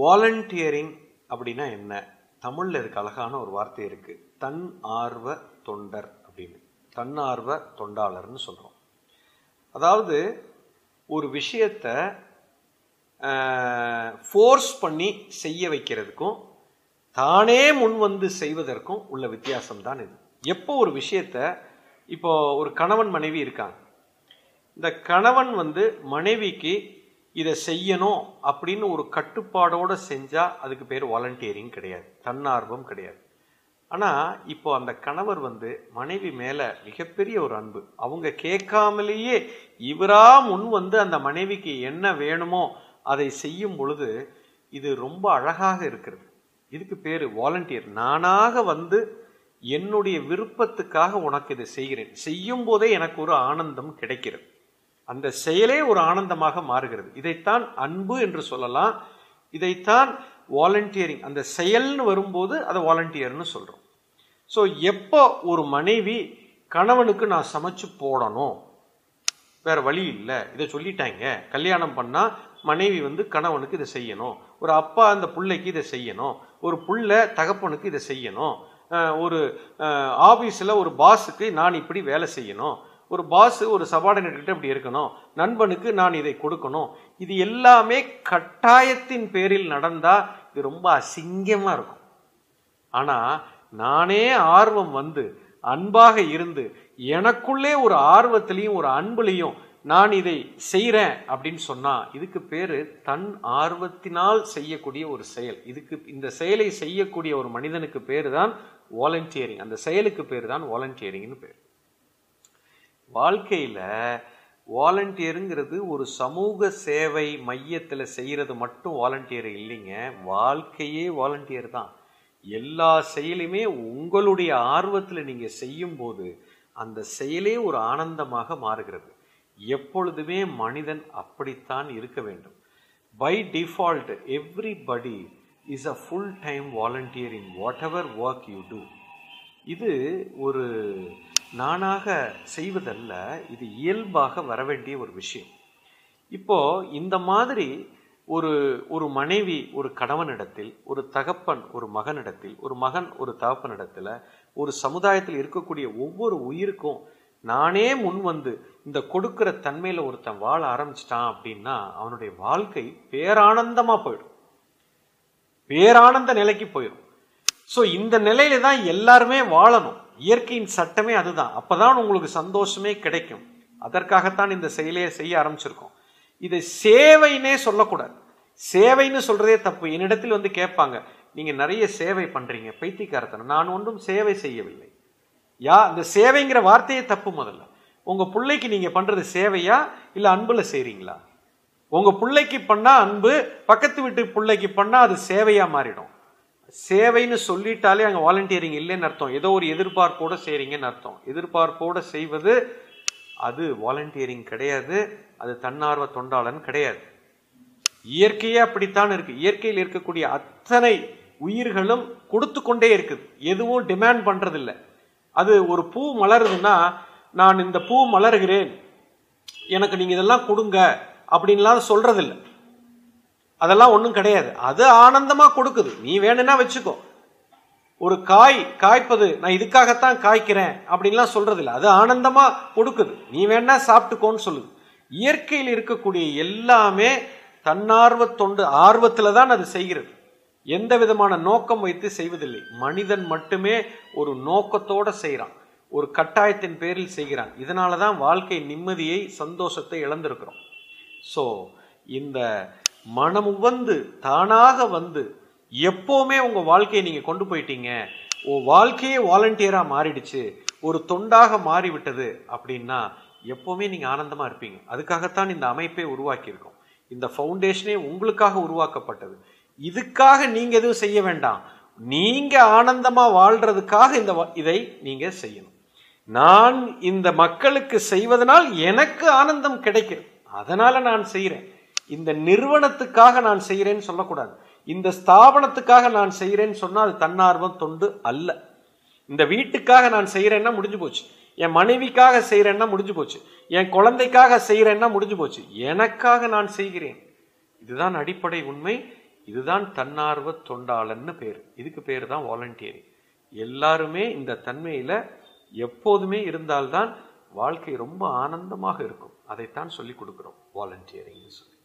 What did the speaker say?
Volunteering அப்படின்னா என்ன? தமிழில் இருக்க அழகான ஒரு வார்த்தை இருக்குது தன் ஆர்வ தொண்டர் அப்படின்னு. தன்னார்வ தொண்டாளர்னு சொல்கிறோம் அதாவது ஒரு விஷயத்த ஃபோர்ஸ் பண்ணி செய்ய வைக்கிறதுக்கும் தானே முன் வந்து செய்வதற்கும் உள்ள வித்தியாசம் தான் இது. எப்போ ஒரு விஷயத்த இப்போ ஒரு கணவன் மனைவி இருக்காங்க. இந்த கணவன் வந்து மனைவிக்கு இதை செய்யணும் அப்படின்னு ஒரு கட்டுப்பாடோடு செஞ்சால் அதுக்கு பேர் வாலண்டியரிங் கிடையாது. தன்னார்வம் கிடையாது. ஆனால் இப்போ அந்த கணவர் வந்து மனைவி மேலே மிகப்பெரிய ஒரு அன்பு. அவங்க கேட்காமலேயே இவரா முன் வந்து அந்த மனைவிக்கு என்ன வேணுமோ அதை செய்யும் பொழுது இது ரொம்ப அழகாக இருக்கிறது. இதுக்கு பேர் வாலண்டியர் நானாக வந்து என்னுடைய விருப்பத்துக்காக உனக்கு இதை செய்கிறேன். செய்யும் போதே எனக்கு ஒரு ஆனந்தம் கிடைக்கிறது. அந்த செயலே ஒரு ஆனந்தமாக மாறுகிறது. இதைத்தான் அன்பு என்று சொல்லலாம். இதைத்தான் வாலண்டியரிங் அந்த செயல்னு வரும்போது அதை வாலண்டியர்னு சொல்கிறோம் ஸோ எப்போ ஒரு மனைவி கணவனுக்கு நான் சமைச்சு போடணும் வேற வழி இல்லை இதை சொல்லிட்டாங்க கல்யாணம் பண்ணால் மனைவி வந்து கணவனுக்கு இதை செய்யணும் ஒரு அப்பா அந்த பிள்ளைக்கு இதை செய்யணும் ஒரு புள்ள தகப்பனுக்கு இதை செய்யணும் ஒரு ஆஃபீஸில் ஒரு பாஸுக்கு நான் இப்படி வேலை செய்யணும் ஒரு பாஸ் ஒரு சபார்டினேட் இப்படி இருக்கணும். நண்பனுக்கு நான் இதை கொடுக்கணும். இது எல்லாமே கட்டாயத்தின் பேரில் நடந்தா இது ரொம்ப அசிங்கமா இருக்கும். ஆனா நானே ஆர்வம் வந்து அன்பாக இருந்து எனக்குள்ளே ஒரு ஆர்வத்திலையும் ஒரு அன்புலையும் நான் இதை செய்கிறேன் அப்படின்னு சொன்னா இதுக்கு பேரு தன் ஆர்வத்தினால் செய்யக்கூடிய ஒரு செயல். இதுக்கு இந்த செயலை செய்யக்கூடிய ஒரு மனிதனுக்கு பேரு தான் வாலண்டியரிங் அந்த செயலுக்கு பேரு தான் வாலண்டியரிங்னு பேர். வாழ்க்கையில் வாலண்டியருங்கிறது ஒரு சமூக சேவை மையத்தில் செய்கிறது மட்டும் வாலண்டியர் இல்லைங்க. வாழ்க்கையே வாலண்டியர் தான். எல்லா செயலையுமே உங்களுடைய ஆர்வத்தில் நீங்கள் செய்யும்போது அந்த செயலே ஒரு ஆனந்தமாக மாறுகிறது. எப்பொழுதுமே மனிதன் அப்படித்தான் இருக்க வேண்டும். By default everybody is a full time volunteer in whatever work you do இது ஒரு நானாக செய்வதல்ல இது இயல்பாக வர வேண்டிய ஒரு விஷயம். இப்போ இந்த மாதிரி ஒரு ஒரு மனைவி ஒரு கணவனிடத்தில் ஒரு தகப்பன் ஒரு மகனிடத்தில் ஒரு மகன் ஒரு தகப்பனிடத்தில் ஒரு சமுதாயத்தில் இருக்கக்கூடிய ஒவ்வொரு உயிருக்கும் நானே முன் வந்து இந்த கொடுக்கிற தன்மையில் ஒருத்தன் வாழ ஆரம்பிச்சிட்டான் அப்படின்னா அவனுடைய வாழ்க்கை பேரானந்தமாக போயிடும். பேரானந்த நிலைக்கு போயிடும் ஸோ இந்த நிலையில தான் எல்லாருமே வாழணும். இயற்கையின் சட்டமே அதுதான். அப்பதான் உங்களுக்கு சந்தோஷமே கிடைக்கும். அதற்காகத்தான் இந்த செயலையை செய்ய ஆரம்பிச்சிருக்கோம். இதை சேவைன்னே சொல்லக்கூடாது. சேவைன்னு சொல்றதே தப்பு. என்னிடத்தில் வந்து கேட்பாங்க நீங்க நிறைய சேவை பண்றீங்க பைத்தியக்காரத்தனம். நான் ஒன்றும் சேவை செய்யவில்லை. யா இந்த சேவைங்கிற வார்த்தையே தப்பு முதல்ல. உங்க பிள்ளைக்கு நீங்க பண்றது சேவையா இல்ல அன்புல செய்றீங்களா? உங்க பிள்ளைக்கு பண்ணா அன்பு பக்கத்து வீட்டு பிள்ளைக்கு பண்ணா அது சேவையா மாறிடும். சேவைன்னு சொல்லிட்டாலே அங்கே வாலண்டியரிங் இல்லைன்னு அர்த்தம். ஏதோ ஒரு எதிர்பார்ப்போடு செய்கிறீங்கன்னு அர்த்தம். எதிர்பார்ப்போடு செய்வது அது வாலண்டியரிங் கிடையாது. அது தன்னார்வ தொண்டாளன் கிடையாது. இயற்கையே அப்படித்தான் இருக்கு. இயற்கையில் இருக்கக்கூடிய அத்தனை உயிர்களும் கொடுத்து கொண்டே இருக்குது. எதுவும் டிமாண்ட் பண்றது அது ஒரு பூ மலருதுன்னா நான் இந்த பூ மலர்கிறேன். எனக்கு நீங்க இதெல்லாம் கொடுங்க. அப்படின்லாம் சொல்றது அதெல்லாம் ஒன்றும் கிடையாது. அது ஆனந்தமாக கொடுக்குது. நீ வேணும்னா வச்சுக்கோ. ஒரு காய் காய்ப்பது நான் இதுக்காகத்தான் காய்க்கிறேன் அப்படின்லாம் சொல்றது இல்லை அது ஆனந்தமாக கொடுக்குது. நீ வேணா சாப்பிட்டுக்கோன்னு சொல்லுது. இயற்கையில் இருக்கக்கூடிய எல்லாமே தன்னார்வ தொண்டு ஆர்வத்தில் தான் அது செய்கிறது. எந்த விதமான நோக்கம் வைத்து செய்வதில்லை. மனிதன் மட்டுமே ஒரு நோக்கத்தோட செய்கிறான் ஒரு கட்டாயத்தின் பேரில் செய்கிறான். இதனால தான் வாழ்க்கை நிம்மதியை சந்தோஷத்தை இழந்திருக்கிறோம். ஸோ இந்த மனம் உவந்து தானாக வந்து எப்போவுமே உங்க வாழ்க்கையை நீங்க கொண்டு போயிட்டீங்க. ஓ வாழ்க்கையே வாலண்டியரா மாறிடுச்சு. ஒரு தொண்டாக மாறிவிட்டது அப்படின்னா எப்போவுமே நீங்க ஆனந்தமா இருப்பீங்க. அதுக்காகத்தான் இந்த அமைப்பை உருவாக்கி இருக்கோம் இந்த ஃபவுண்டேஷனே உங்களுக்காக உருவாக்கப்பட்டது. இதுக்காக நீங்க எதுவும் செய்ய வேண்டாம். நீங்க ஆனந்தமா வாழ்றதுக்காக இந்த வ- இதை நீங்க செய்யணும். நான் இந்த மக்களுக்கு செய்வதனால் எனக்கு ஆனந்தம் கிடைக்கும். அதனால நான் செய்கிறேன் இந்த நிறுவனத்துக்காக நான் செய்கிறேன்னு சொல்லக்கூடாது. இந்த ஸ்தாபனத்துக்காக நான் செய்கிறேன்னு சொன்னால் அது தன்னார்வம் தொண்டு அல்ல. இந்த வீட்டுக்காக நான் செய்கிறேன்னா முடிஞ்சு போச்சு. என் மனைவிக்காக செய்கிறேன்னா முடிஞ்சு போச்சு. என் குழந்தைக்காக செய்கிறேன்னா முடிஞ்சு போச்சு. எனக்காக நான் செய்கிறேன். இதுதான் அடிப்படை உண்மை. இதுதான் தன்னார்வ தொண்டாளன்னு பேர். இதுக்கு பேர் தான் வாலண்டியரிங் எல்லாருமே இந்த தன்மையில் எப்போதுமே இருந்தால்தான் வாழ்க்கை ரொம்ப ஆனந்தமாக இருக்கும். அதைத்தான் சொல்லி கொடுக்குறோம் வாலண்டியரிங் சொல்லி.